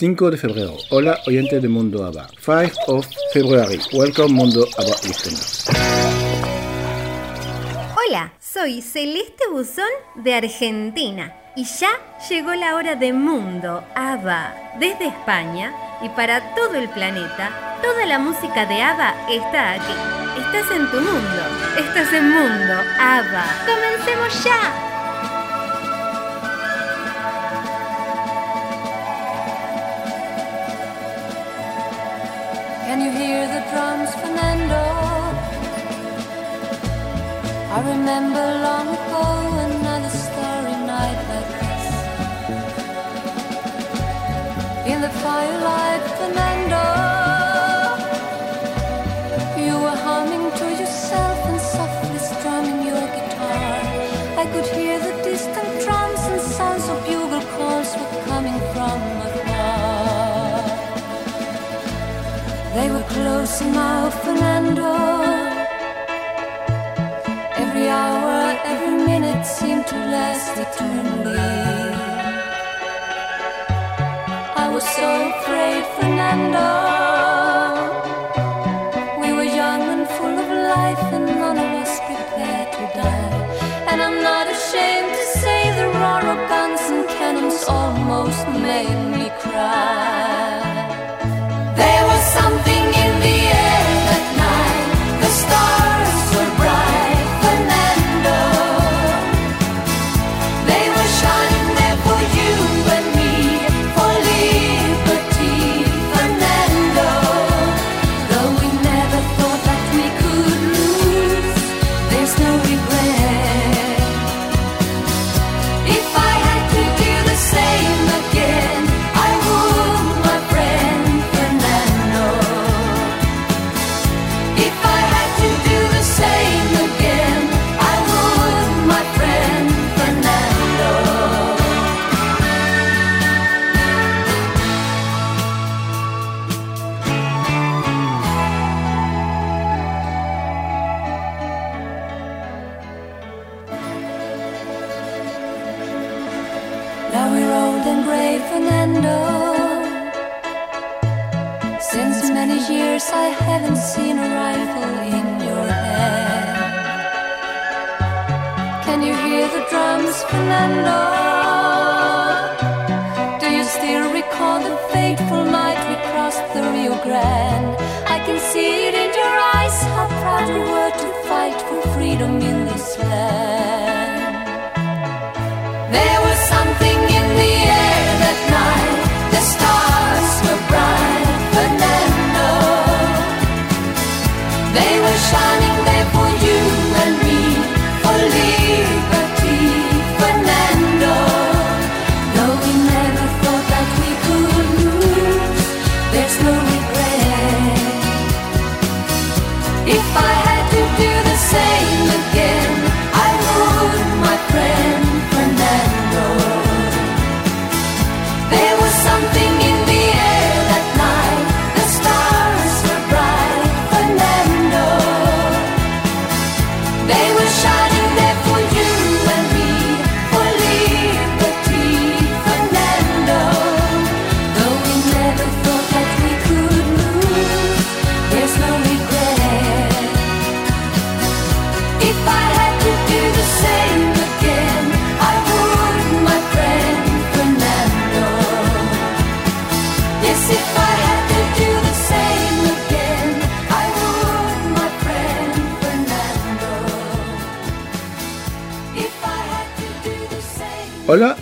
5 de febrero. Hola, oyente de Mundo ABBA. 5 of February. Welcome, Mundo ABBA listeners. Hola, soy Celeste Buzón de Argentina y ya llegó la hora de Mundo ABBA. Desde España y para todo el planeta, toda la música de ABBA está aquí. Estás en tu mundo, estás en Mundo ABBA. ¡Comencemos ya! Hear the drums, Fernando? I remember long ago another starry night like this. In the firelight, Fernando, Close now, Fernando. Every hour, every minute seemed to last eternally. I was so afraid, Fernando. We were young and full of life, and none of us prepared to die. And I'm not ashamed to say the roar of guns and cannons almost made see it in your eyes how proud you were to fight for freedom in this land.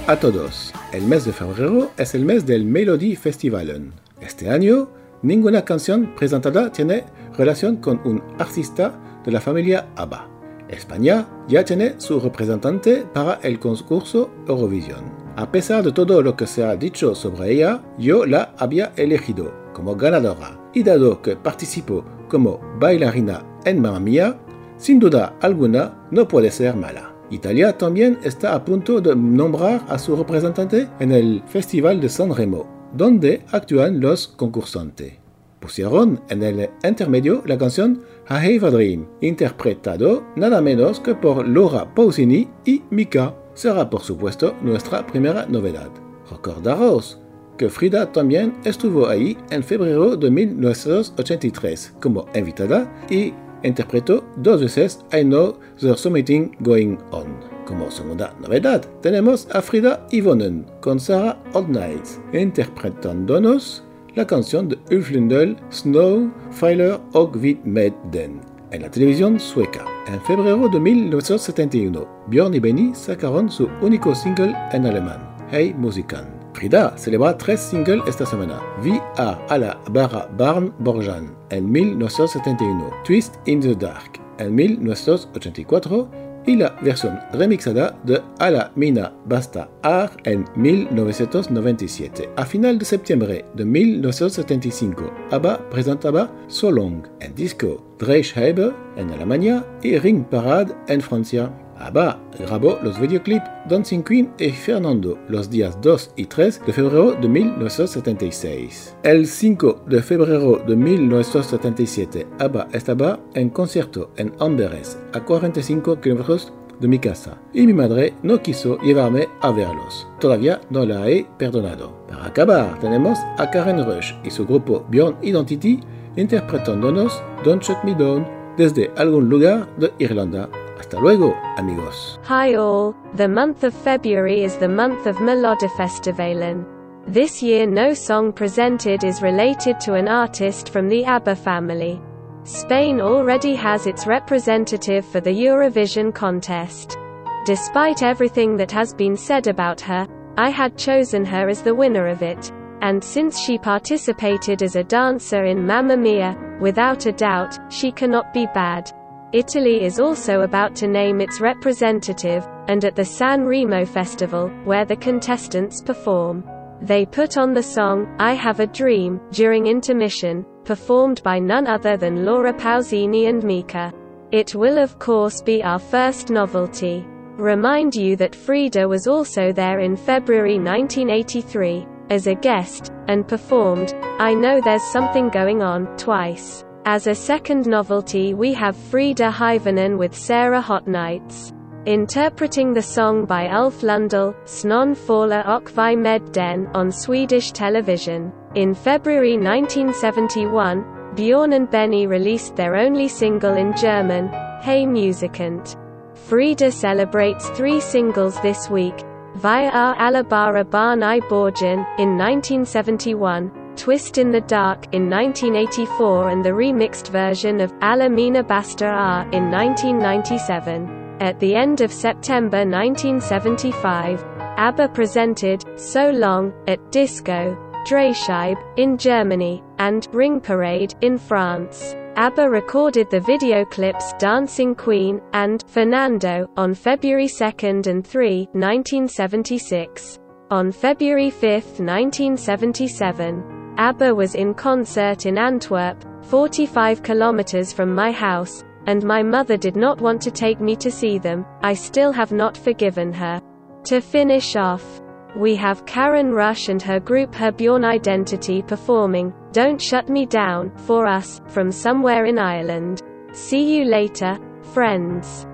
A todos. El mes de febrero es el mes del Melody Festivalen. Este año, ninguna canción presentada tiene relación con un artista de la familia ABBA. España ya tiene su representante para el concurso Eurovisión. A pesar de todo lo que se ha dicho sobre ella, yo la había elegido como ganadora y dado que participó como bailarina en Mamma Mia, sin duda alguna no puede ser mala. Italia también está a punto de nombrar a su representante en el Festival de San Remo, donde actúan los concursantes. Pusieron en el intermedio la canción I Have a Dream, interpretado nada menos que por Laura Pausini y Mika. Será por supuesto nuestra primera novedad. Recordaros que Frida también estuvo ahí en febrero de 1983 como invitada y interpretó dos veces I Know There's Something Going On. Como segunda novedad, tenemos a Frida Ivonen con Sarah Old Nights, interpretándonos la canción de Ulf Lundell, Snow, Filer och vid med den, en la televisión sueca. En febrero de 1971, Björn y Benny sacaron su único single en alemán, Hey Musikan. Frida celebra tres singles esta semana. Vi a la barra Barn Borjan en 1971, Twist in the Dark en 1984 y la versión remixada de A la Mina Basta Ar en 1997. A final de septiembre de 1975, ABBA presentaba So Long en disco, Drehscheibe en Alemania y Ring Parade en Francia. ABBA grabó los videoclips Dancing Queen y Fernando los días 2 y 3 de febrero de 1976. El 5 de febrero de 1977, ABBA estaba en concierto en Amberes, a 45 kilómetros de mi casa, y mi madre no quiso llevarme a verlos. Todavía no la he perdonado. Para acabar, tenemos a Karen Rush y su grupo Beyond Identity interpretándonos Don't Shut Me Down desde algún lugar de Irlanda. Hasta luego, amigos. Hi all, the month of February is the month of Melodifestivalen. This year no song presented is related to an artist from the ABBA family. Spain already has its representative for the Eurovision contest. Despite everything that has been said about her, I had chosen her as the winner of it. And since she participated as a dancer in Mamma Mia, without a doubt, she cannot be bad. Italy is also about to name its representative, and at the San Remo Festival, where the contestants perform. They put on the song, I Have a Dream, during intermission, performed by none other than Laura Pausini and Mika. It will of course be our first novelty. Remind you that Frida was also there in February 1983, as a guest, and performed, I Know There's Something Going On, twice. As a second novelty we have Frida Hyvönen with Sahara Hotnights. Interpreting the song by Ulf Lundell, Snön Faller och vi med den, on Swedish television. In February 1971, Bjorn and Benny released their only single in German, Hey Musikant. Frida celebrates three singles this week, Via Alabara Barn i Början, in 1971, Twist in the Dark, in 1984 and the remixed version of Alla Mina Bästa År, in 1997. At the end of September 1975, ABBA presented So Long at Disco Drehscheibe in Germany and Ring Parade in France. ABBA recorded the video clips Dancing Queen and Fernando on February 2 and 3, 1976. On February 5, 1977, ABBA was in concert in Antwerp, 45 kilometers from my house, and my mother did not want to take me to see them. I still have not forgiven her. To finish off, we have Karen Rush and her group Her Bjorn Identity performing Don't Shut Me Down for us from somewhere in Ireland. See you later, friends.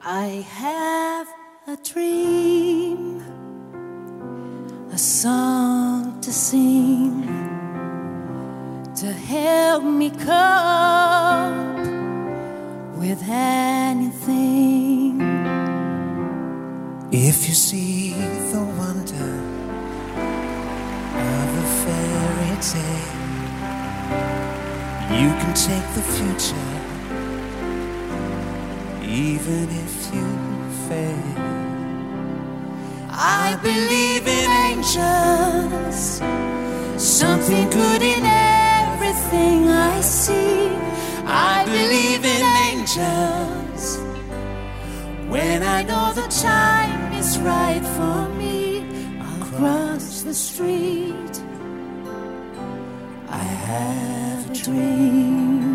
I have a dream, a song to sing, to help me cope with anything. If you see the wonder of a fairy tale, you can take the future, even if you fail. I believe in angels, something good in everything I see. I believe in angels when I know the time is right for me. I'll cross the street. I have a dream.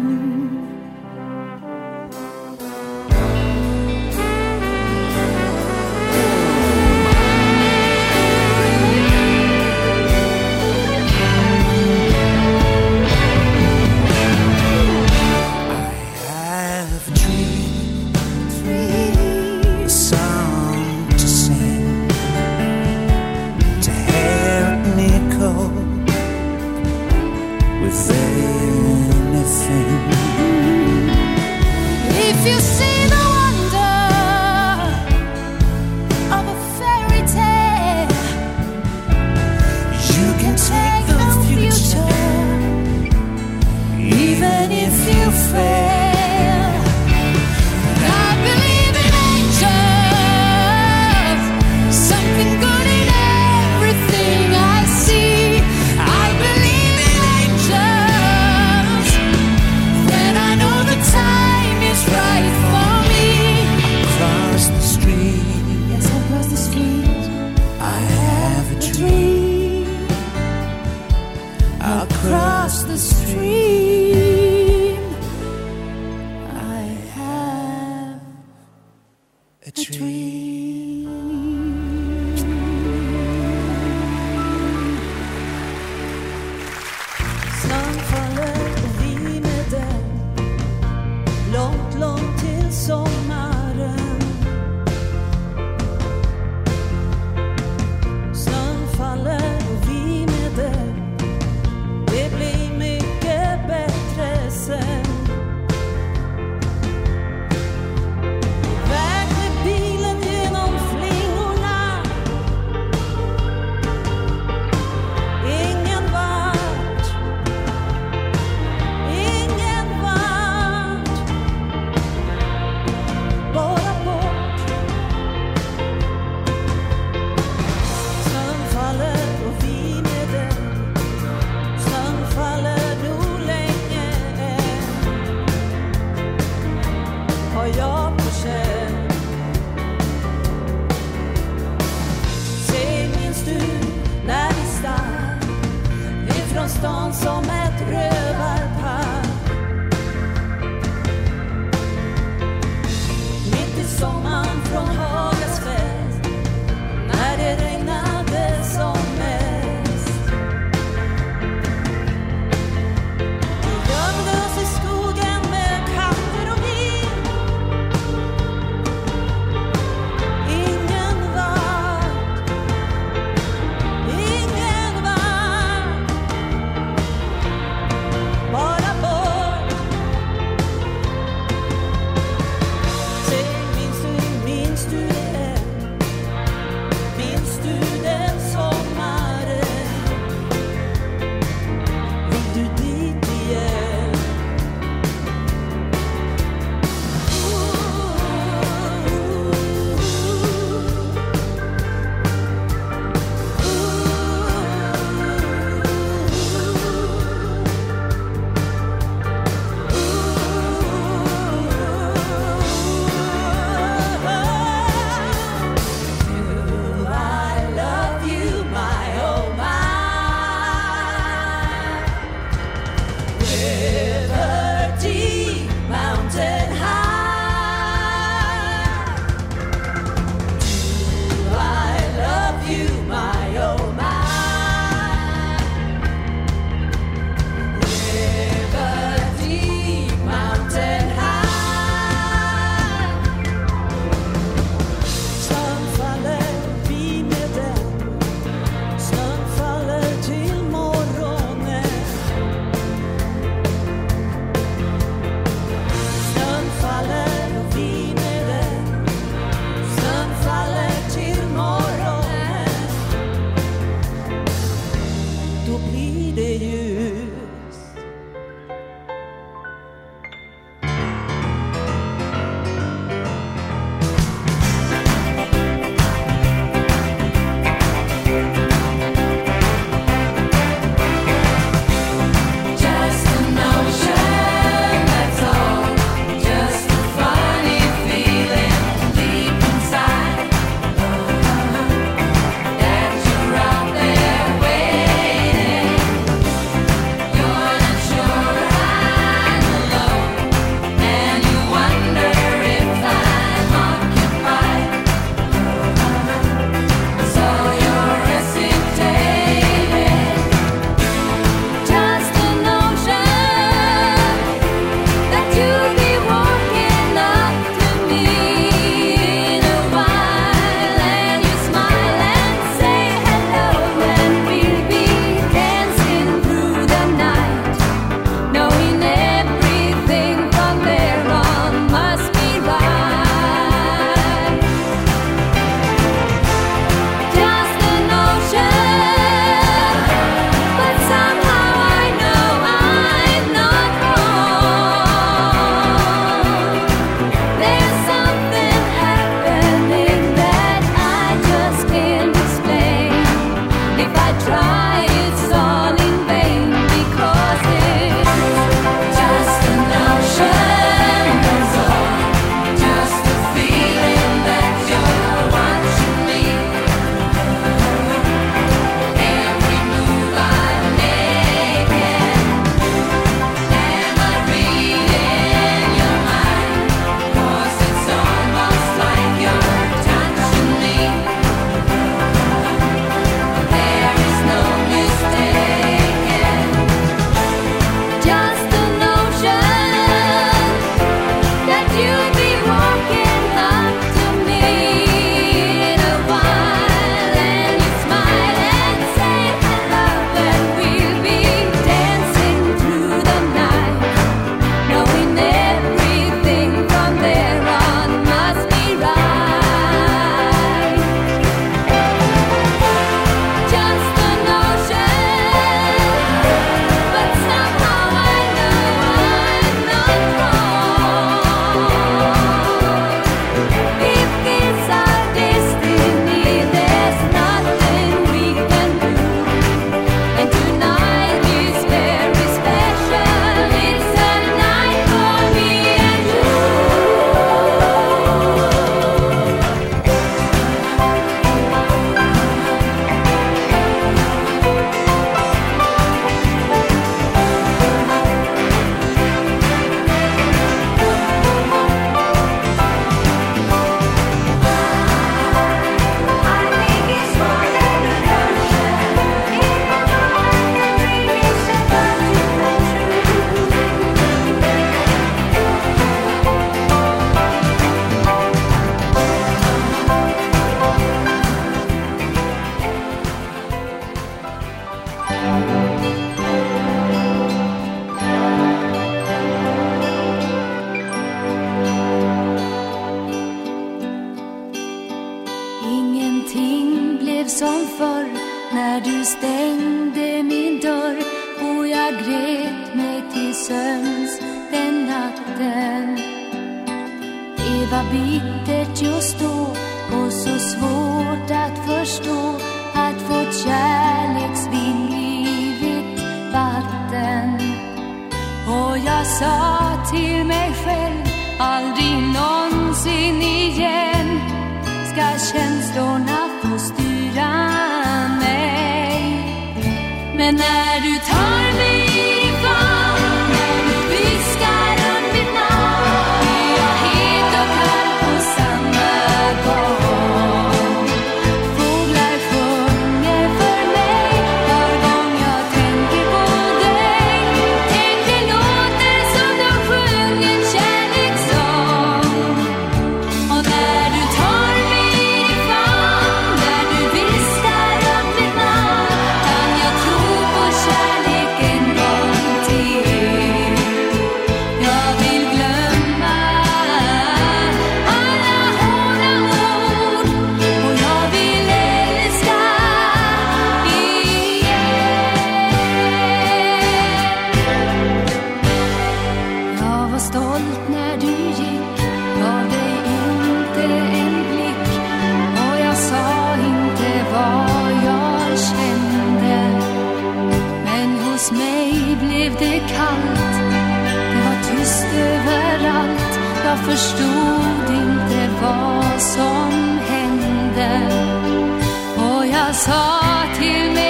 Sa till mig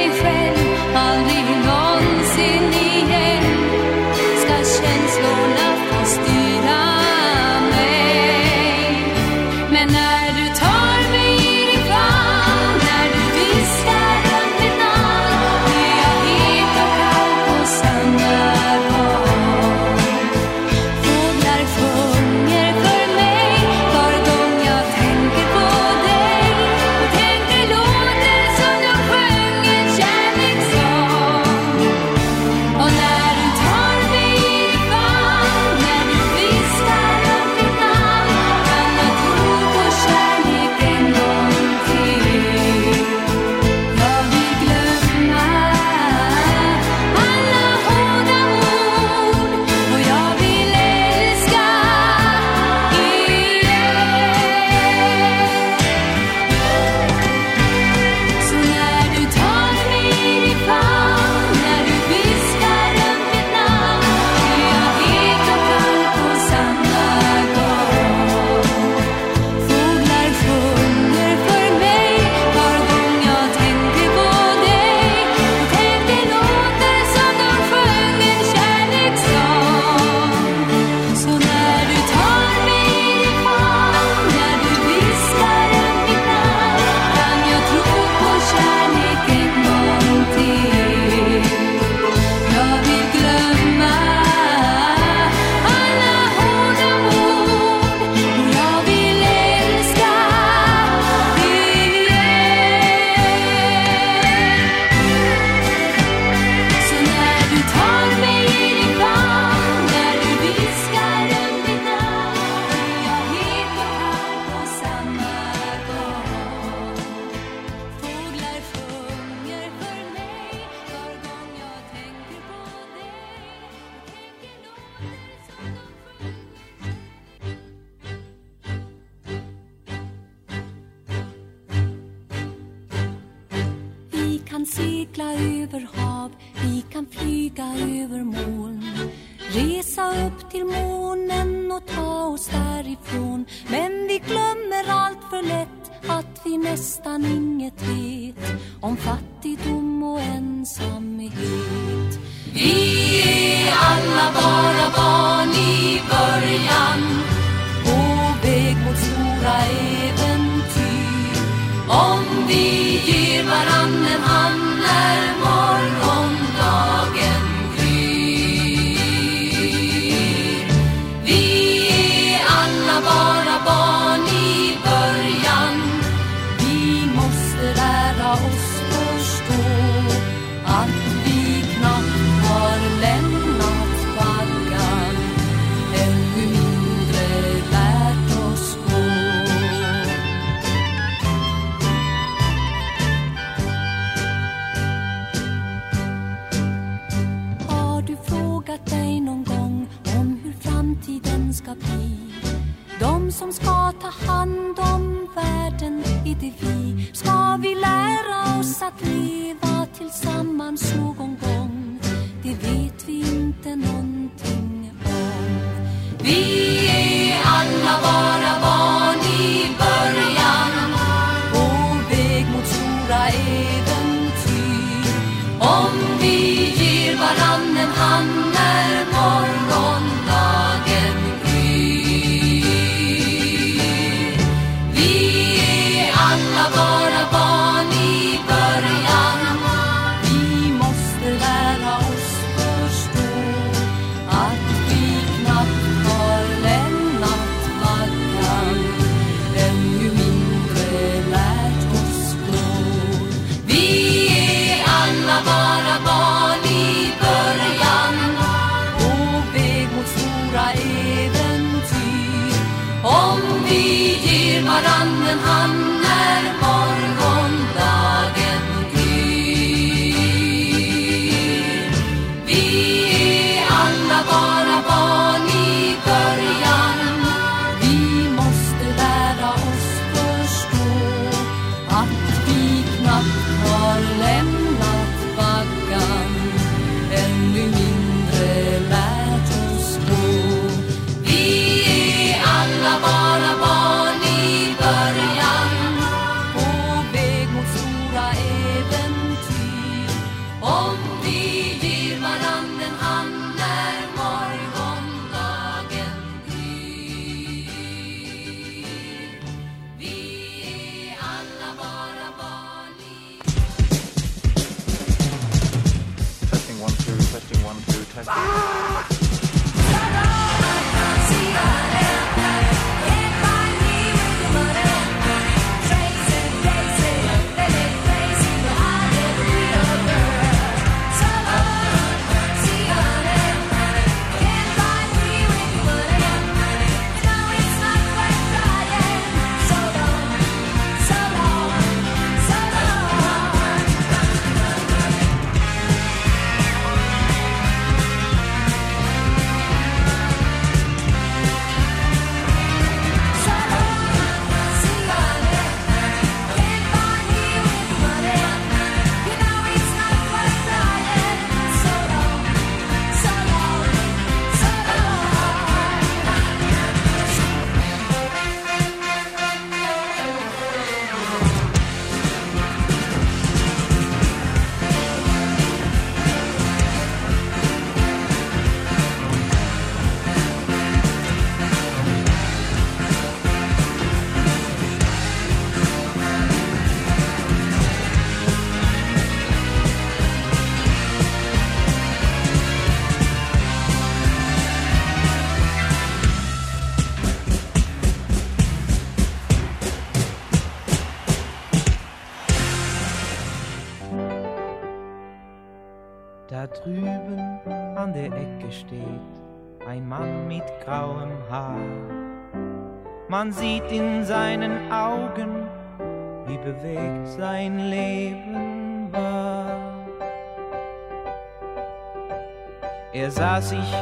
Sah sich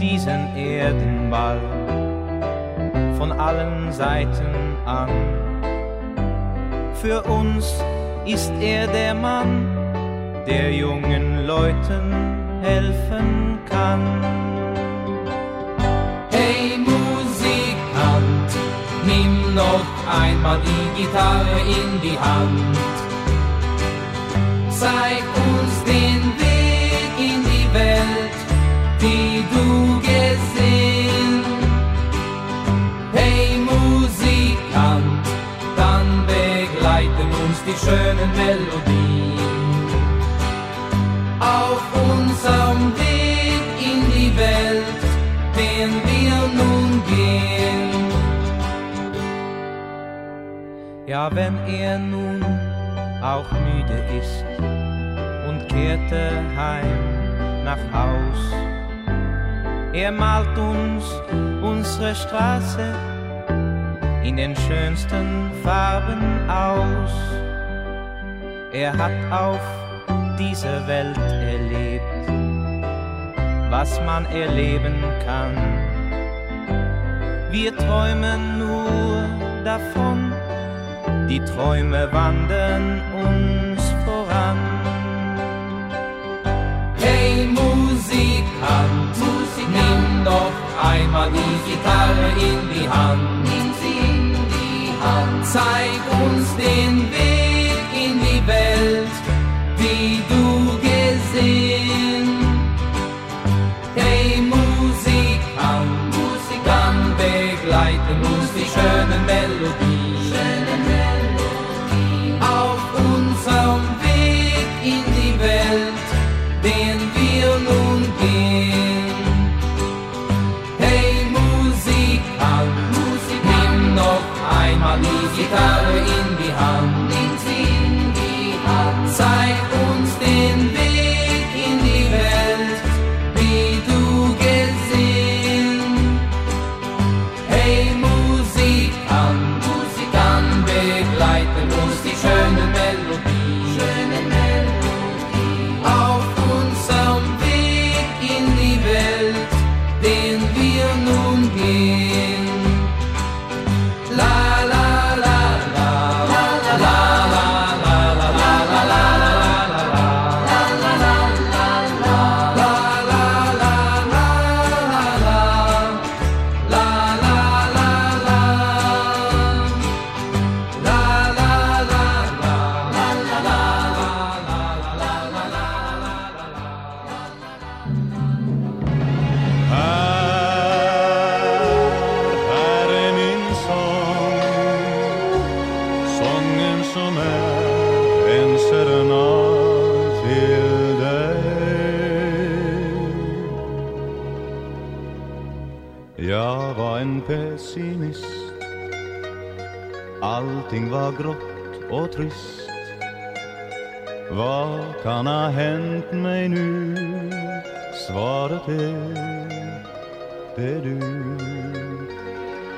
diesen Erdenball von allen Seiten an. Für uns ist er der Mann, der jungen Leuten helfen kann. Hey Musikant, nimm noch einmal die Gitarre in die Hand. Zeig uns den Weg in die Welt, die du gesehen. Hey Musikant, dann begleiten uns die schönen Melodien. Auf unserem Weg in die Welt, den wir nun gehen. Ja, wenn er nun auch müde ist und kehrte heim nach Haus. Er malt uns unsere Straße in den schönsten Farben aus. Er hat auf dieser Welt erlebt, was man erleben kann. Wir träumen nur davon, die Träume wandern uns voran. Hey Musik, an! noch einmal die Gitarre in die Hand. Nimm sie in die Hand. Zeig uns den Weg in die Welt, die du gesehen hast. Father in grått och trist. Vad kan ha hänt mig nu? Svaret är, det är du.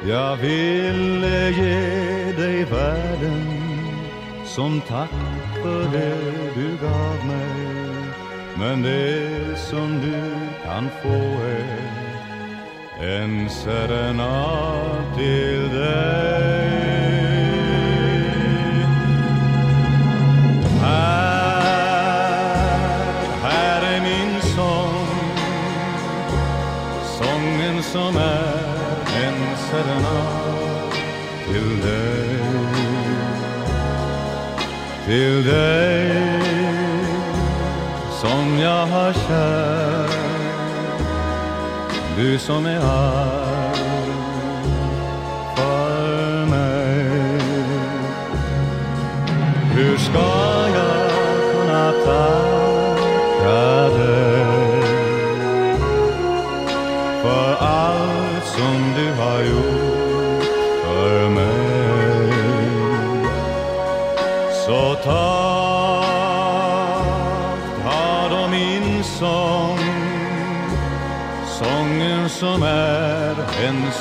Jag ville ge dig världen som tack för det du gav mig. Men det som du kan få är en serenad till dig. som är en serenad till dig. Till dig som jag har kär. Du som är arg för mig. Hur ska jag kunna tacka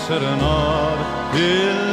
serenar. Dil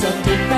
I'm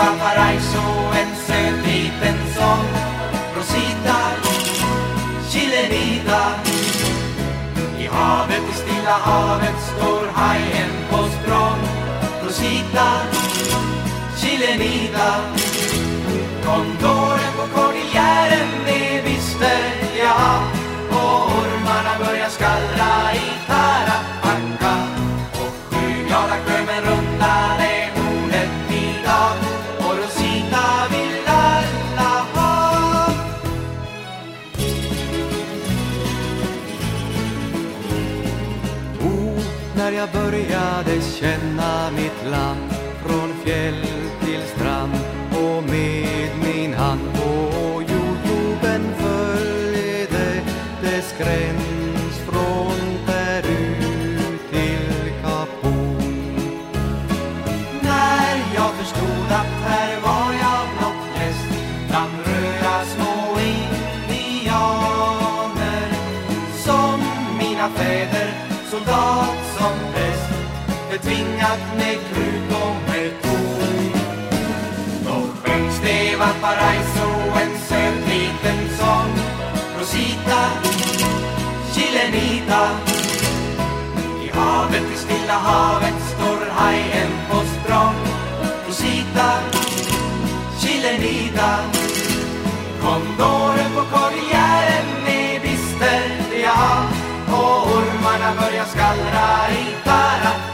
Valparaiso en söt liten sång. Rosita, chilenita. I havet, i stilla havet står hajen på språng. Rosita, chilenita. Kondoren på kordillären är bister, ja. Och ormarna börjar skallra jag började känna mitt land. Betvingat med krut och med torn. Då sjöngs det Valparaiso en söt liten sång. Rosita, chilenita. I havet, i stilla havet står hajen på språng. Rosita, chilenita. Kondoren på kordillären är bister, ja. Och ormarna börjar skallra i Tarapacá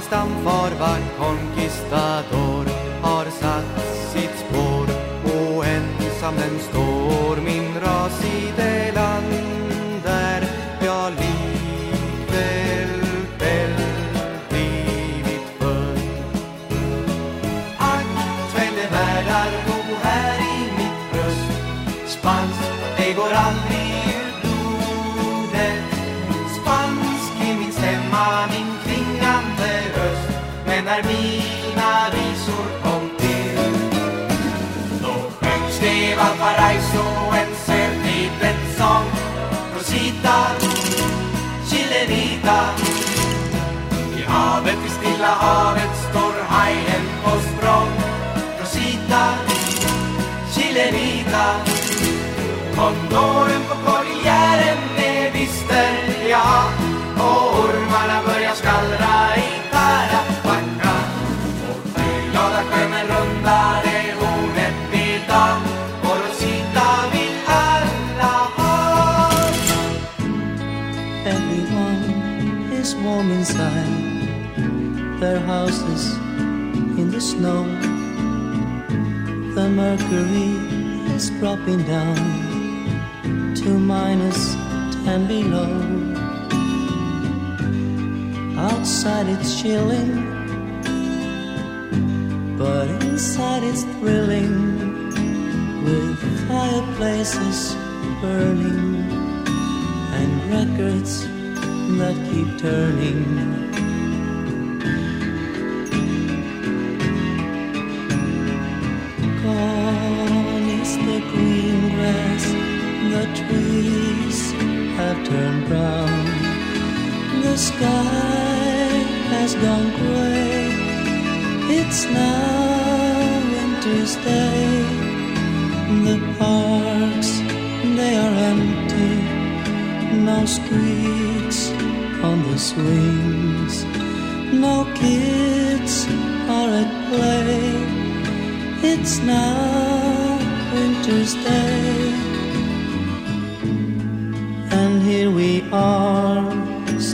att stamfar var conquistador har satt sitt spår. Och ensam den står min ras i det Valparaiso en söt liten sång Rosita, chilenita I havet, i stilla havet står hajen på språng Rosita, chilenita Kondoren på snow. The mercury is dropping down to minus 10 below. Outside it's chilling, but inside it's thrilling with fireplaces burning and records that keep turning. Sky has gone gray, it's now winter's day. The parks, they are empty, no streets on the swings, no kids are at play. It's now winter's day,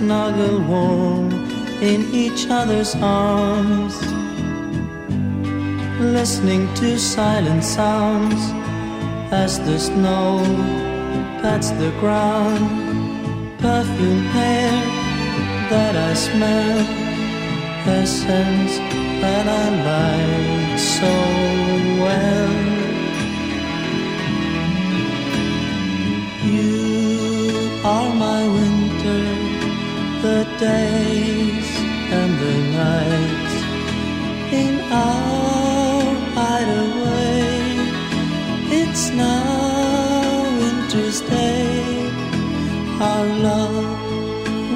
snuggle warm in each other's arms, listening to silent sounds as the snow pats the ground. Perfume hair that I smell, essence that I like so well. The days and the nights in our hideaway. It's now winter's day. Our love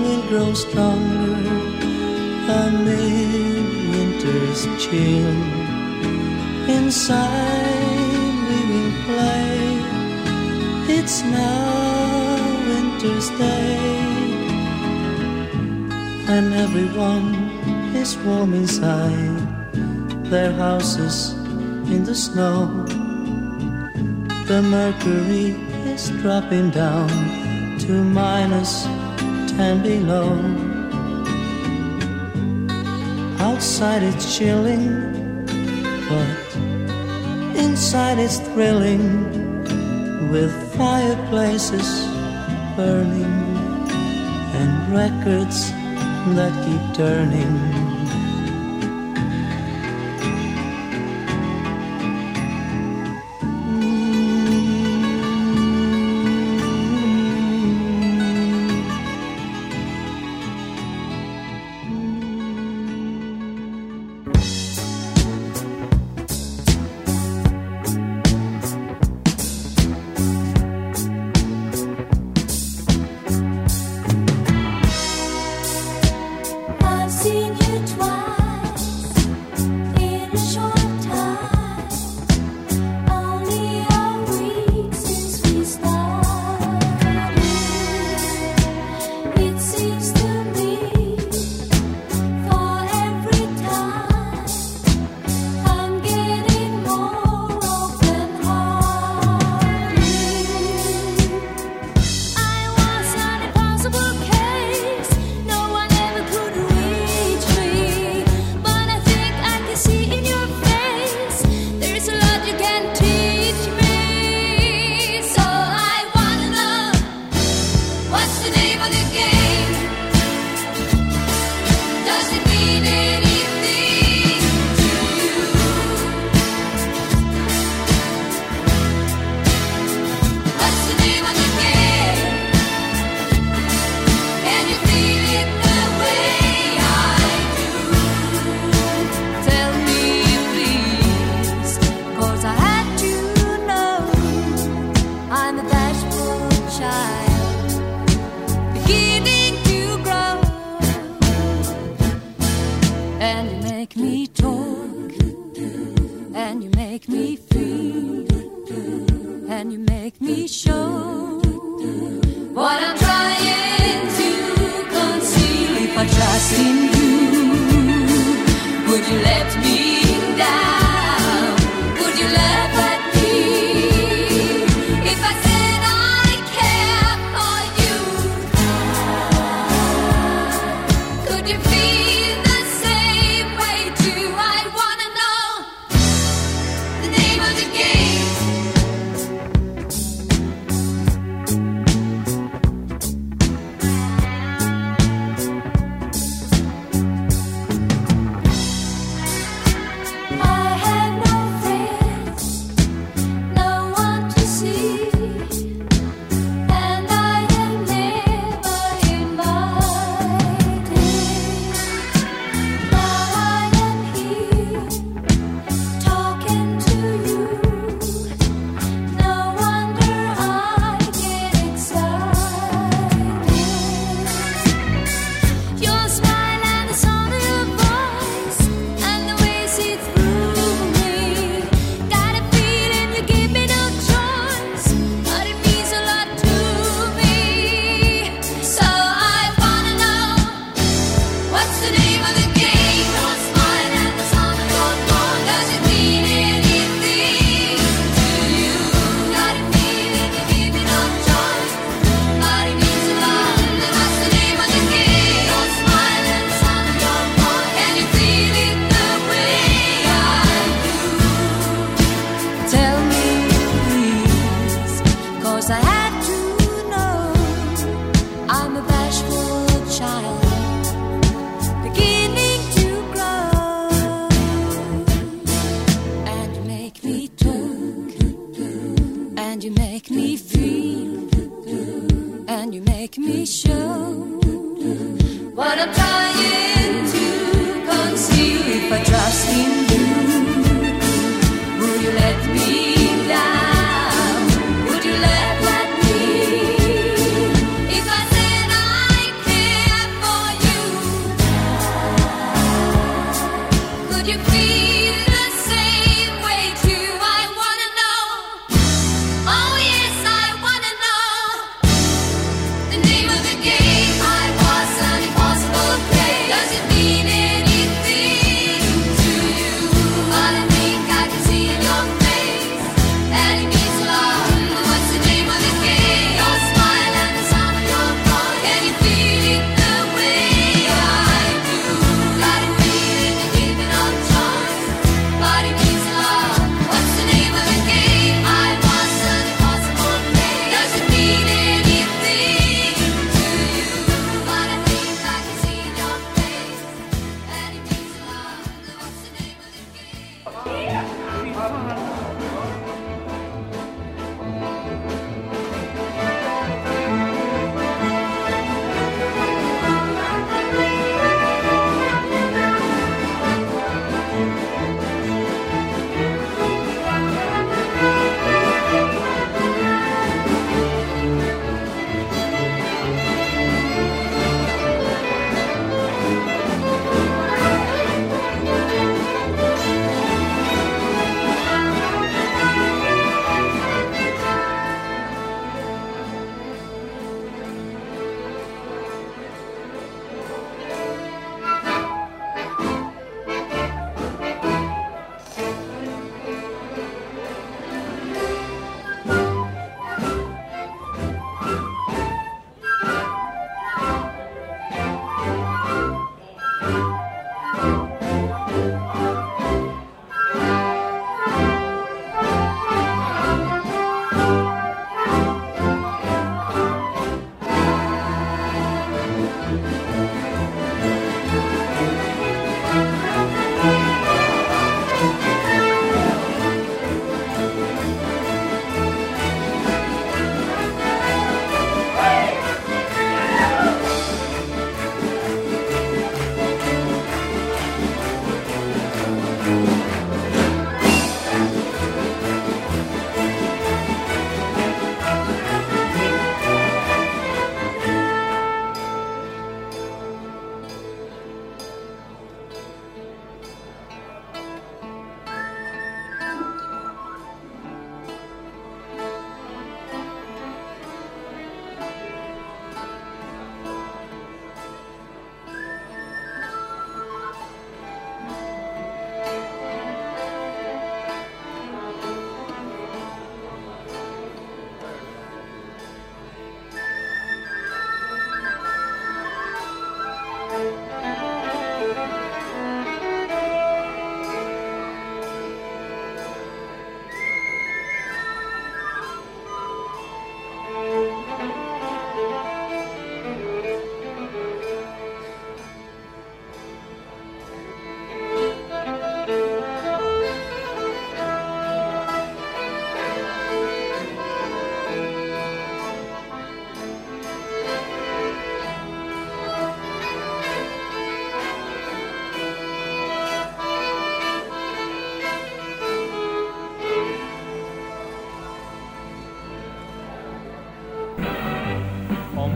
will grow stronger amid winter's chill. Inside we will play. It's now winter's day, and everyone is warm inside their houses in the snow. The mercury is dropping down to minus ten below. Outside it's chilling, but inside it's thrilling with fireplaces burning and records that keep turning.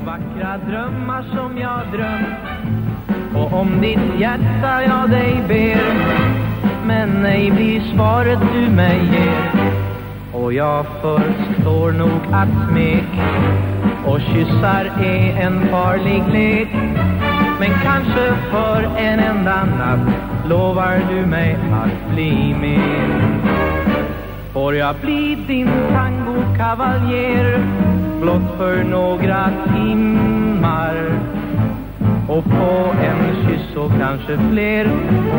Vackra drömmar som jag drömt. Och om ditt hjärta jag dig ber Men nej blir svaret du mig ger. Och jag förstår nog att smek Och kyssar är en farlig lek. Men kanske för en enda natt Lovar du mig att bli min Får jag bli din tangokavaljer blott för några timmar. Och på en kyss och kanske fler.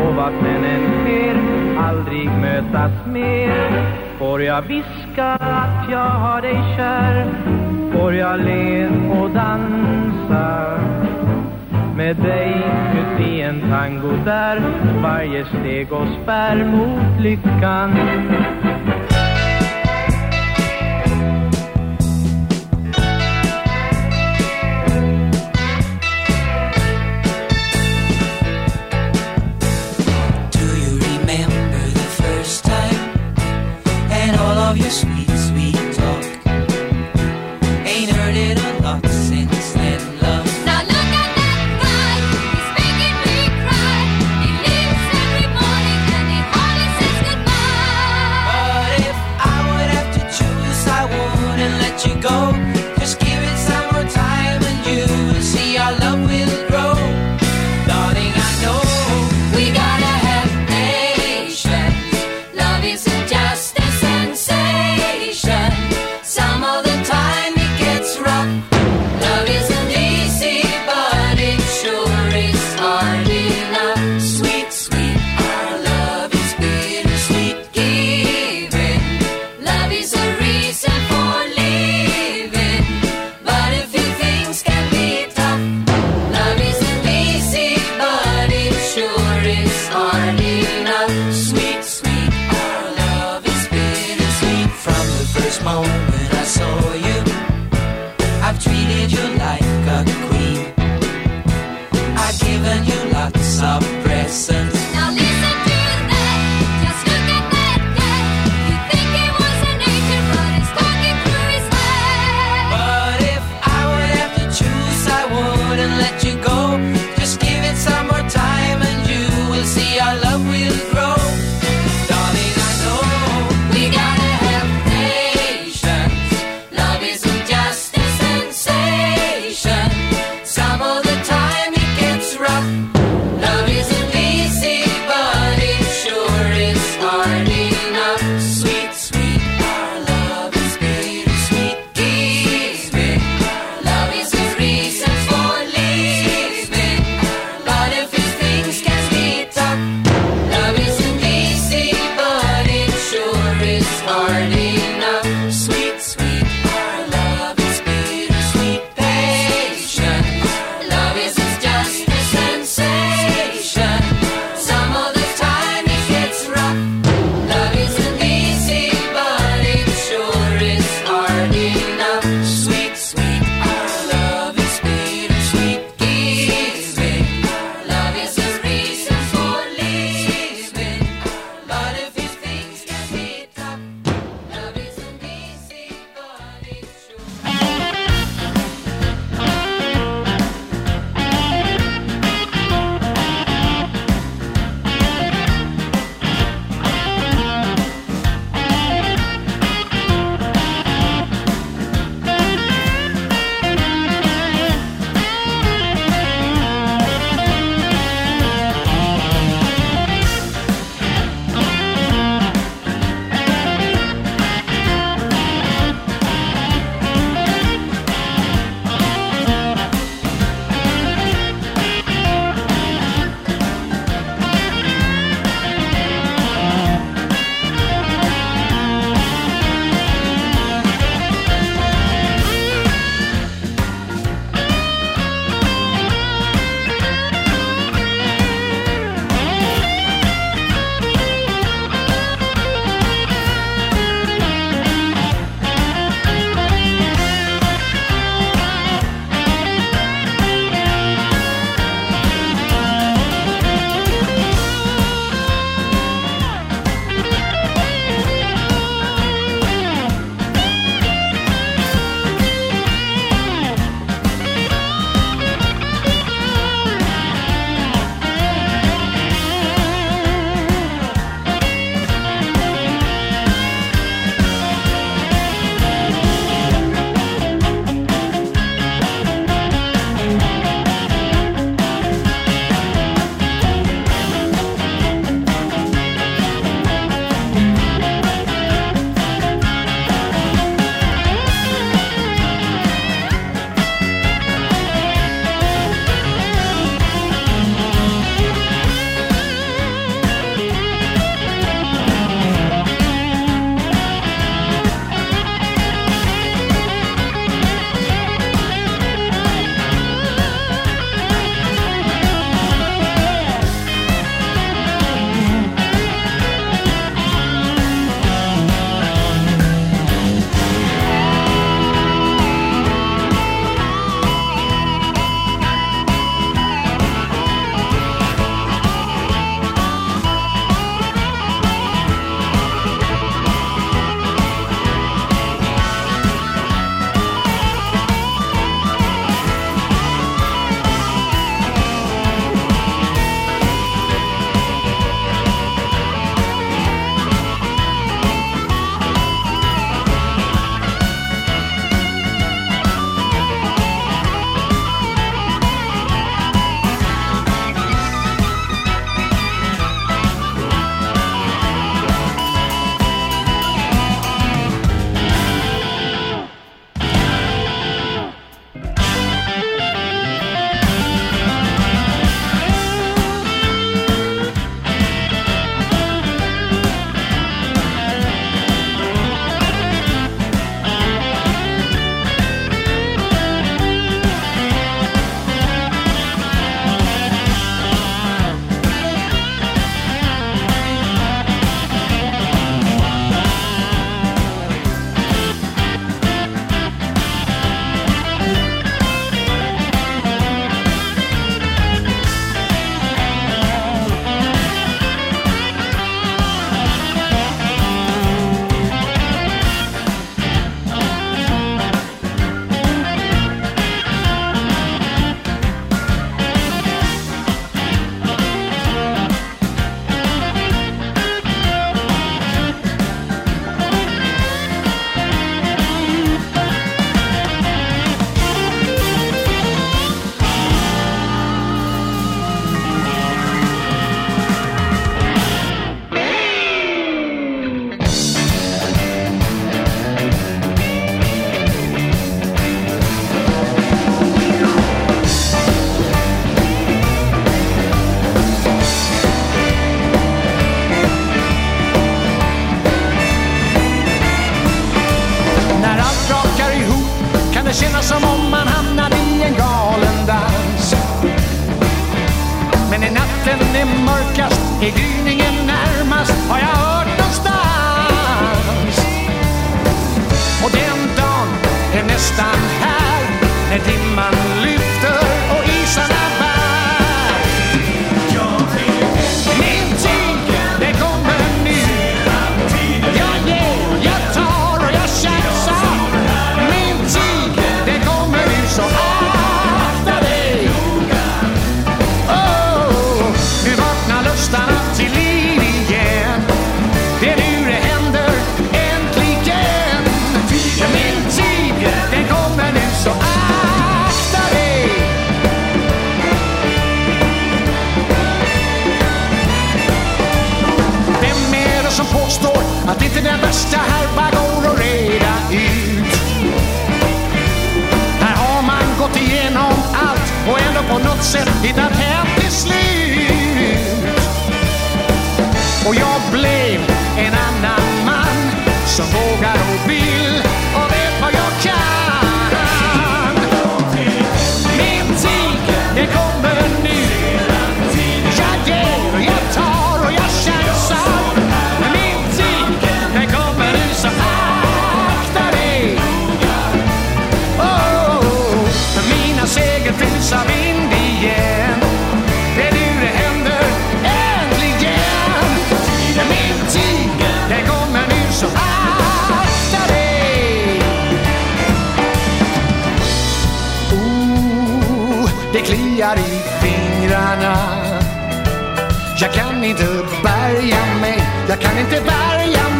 Och vad sen än sker aldrig mötas mer. Får jag viska att jag har dig kär? Får jag le och dansa? Med dig ut i en tango där varje steg oss bär mot lyckan. Yediğini yenilmez hayat att inte den värsta härva går att reda ut. Här har man gått igenom allt och ändå på något sätt hittat hem till slut. Och jag blev en annan man som vågar och vill inte bärga mig. Jag kan inte bärga mig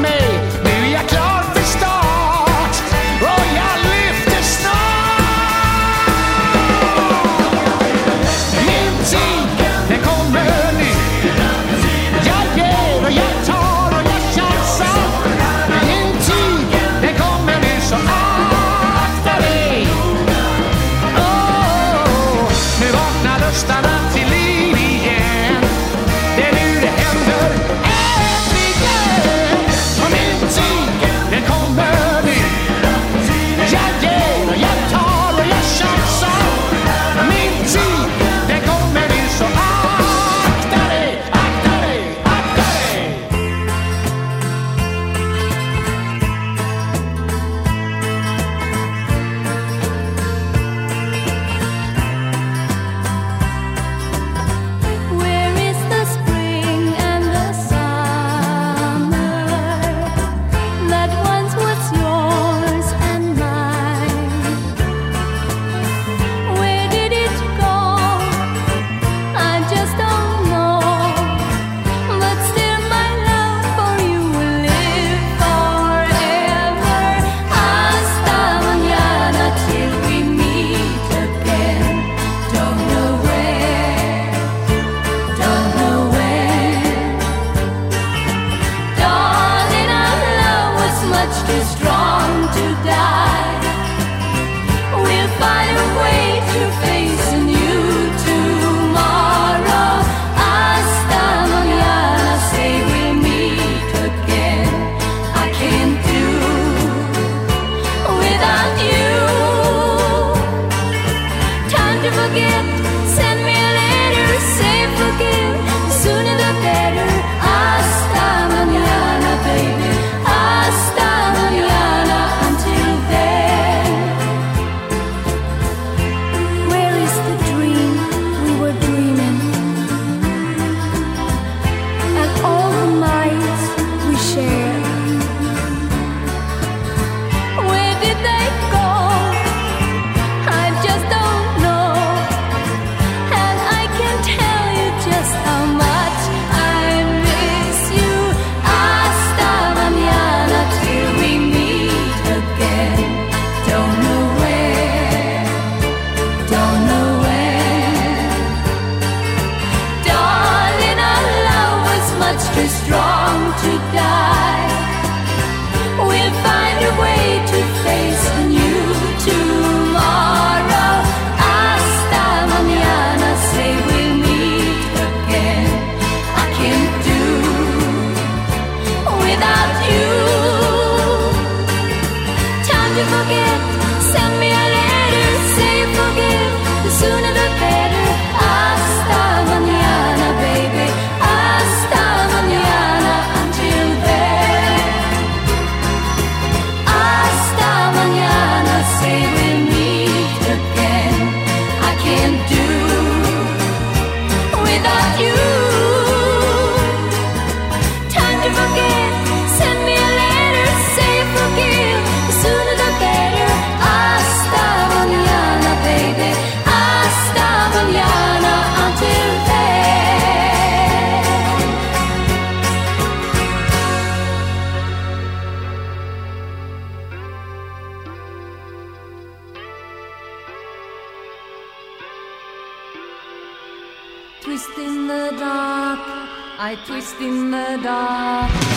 twist in the dark. I twist in the dark.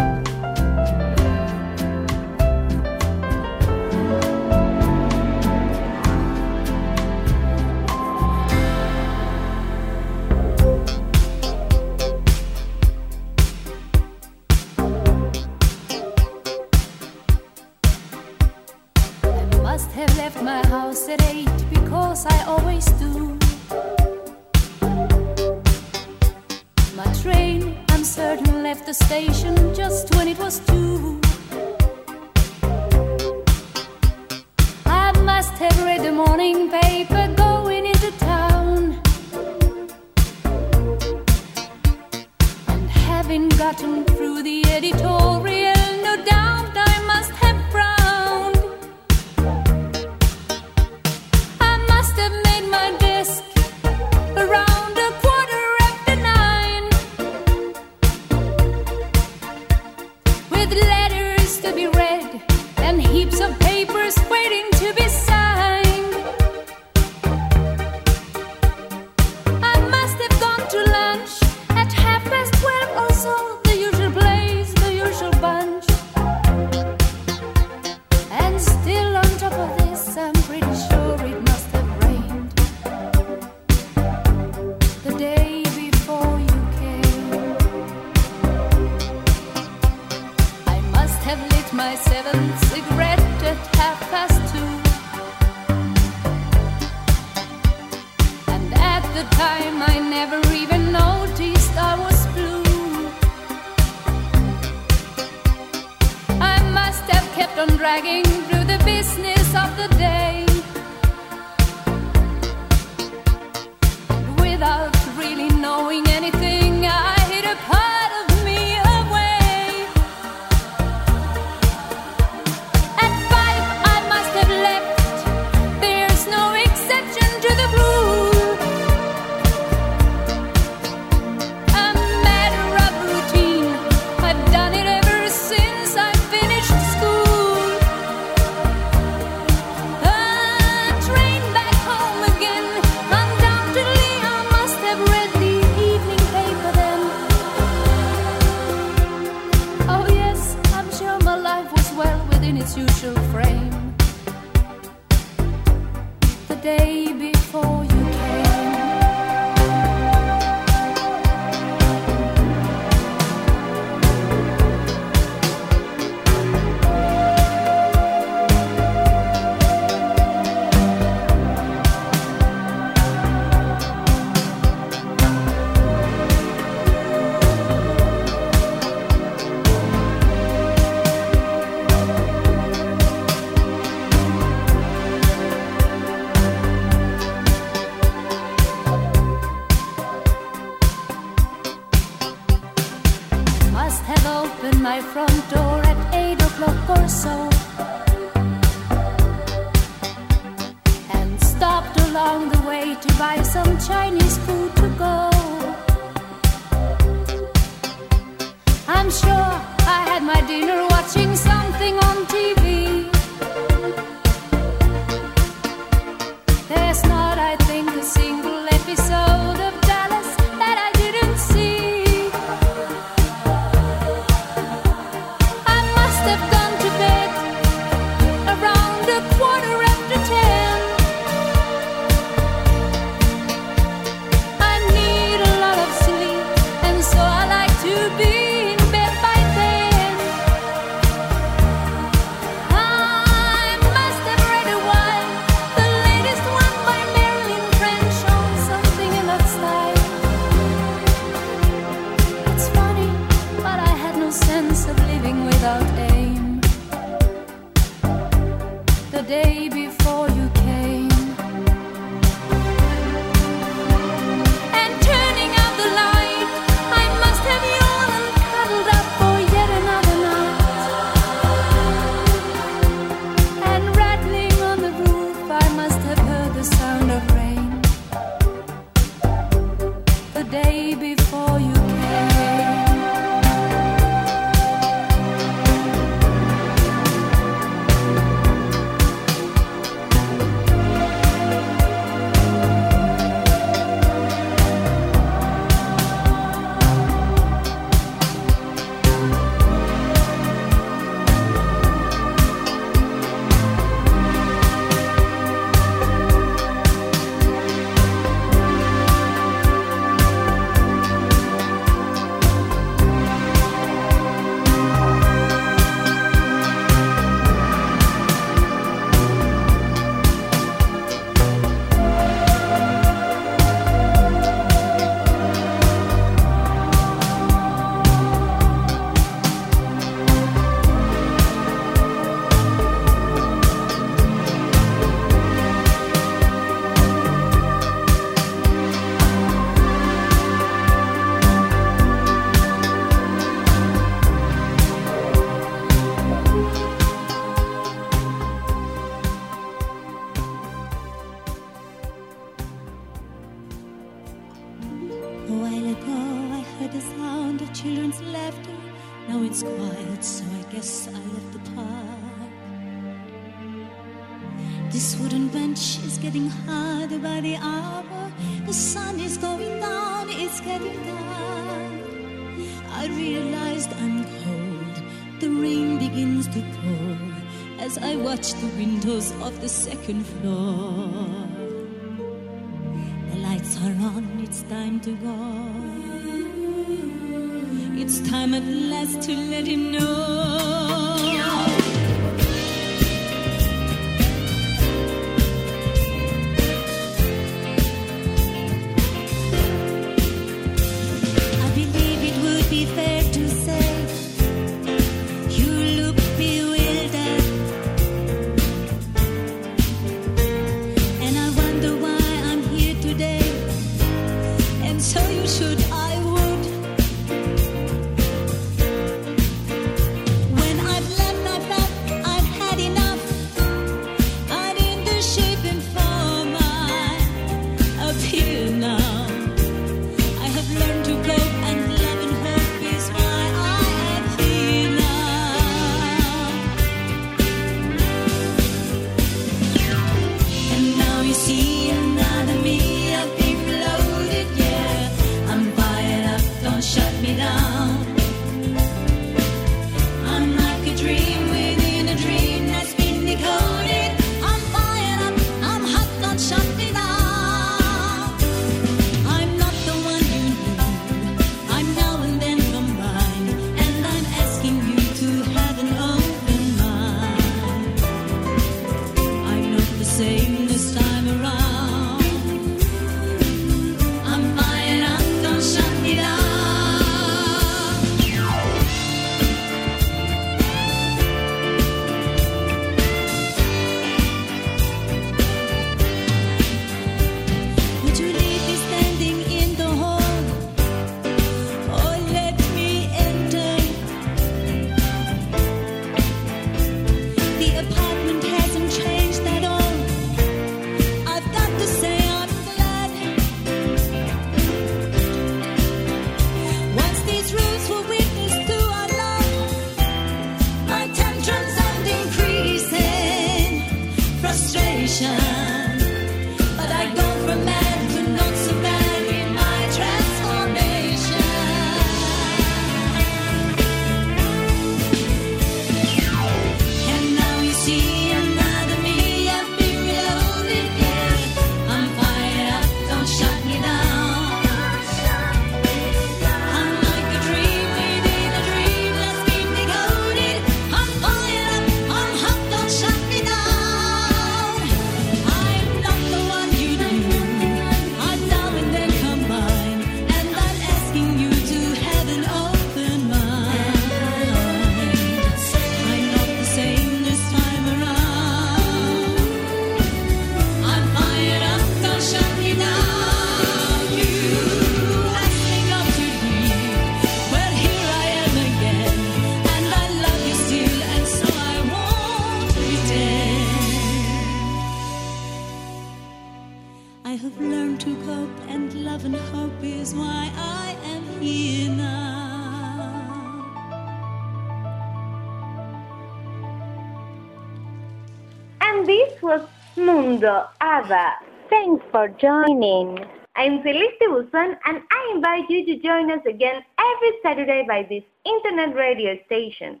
For joining. I'm Celeste Buzon and I invite you to join us again every Saturday by this internet radio station.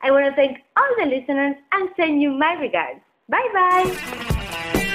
I want to thank all the listeners and send you my regards. Bye bye.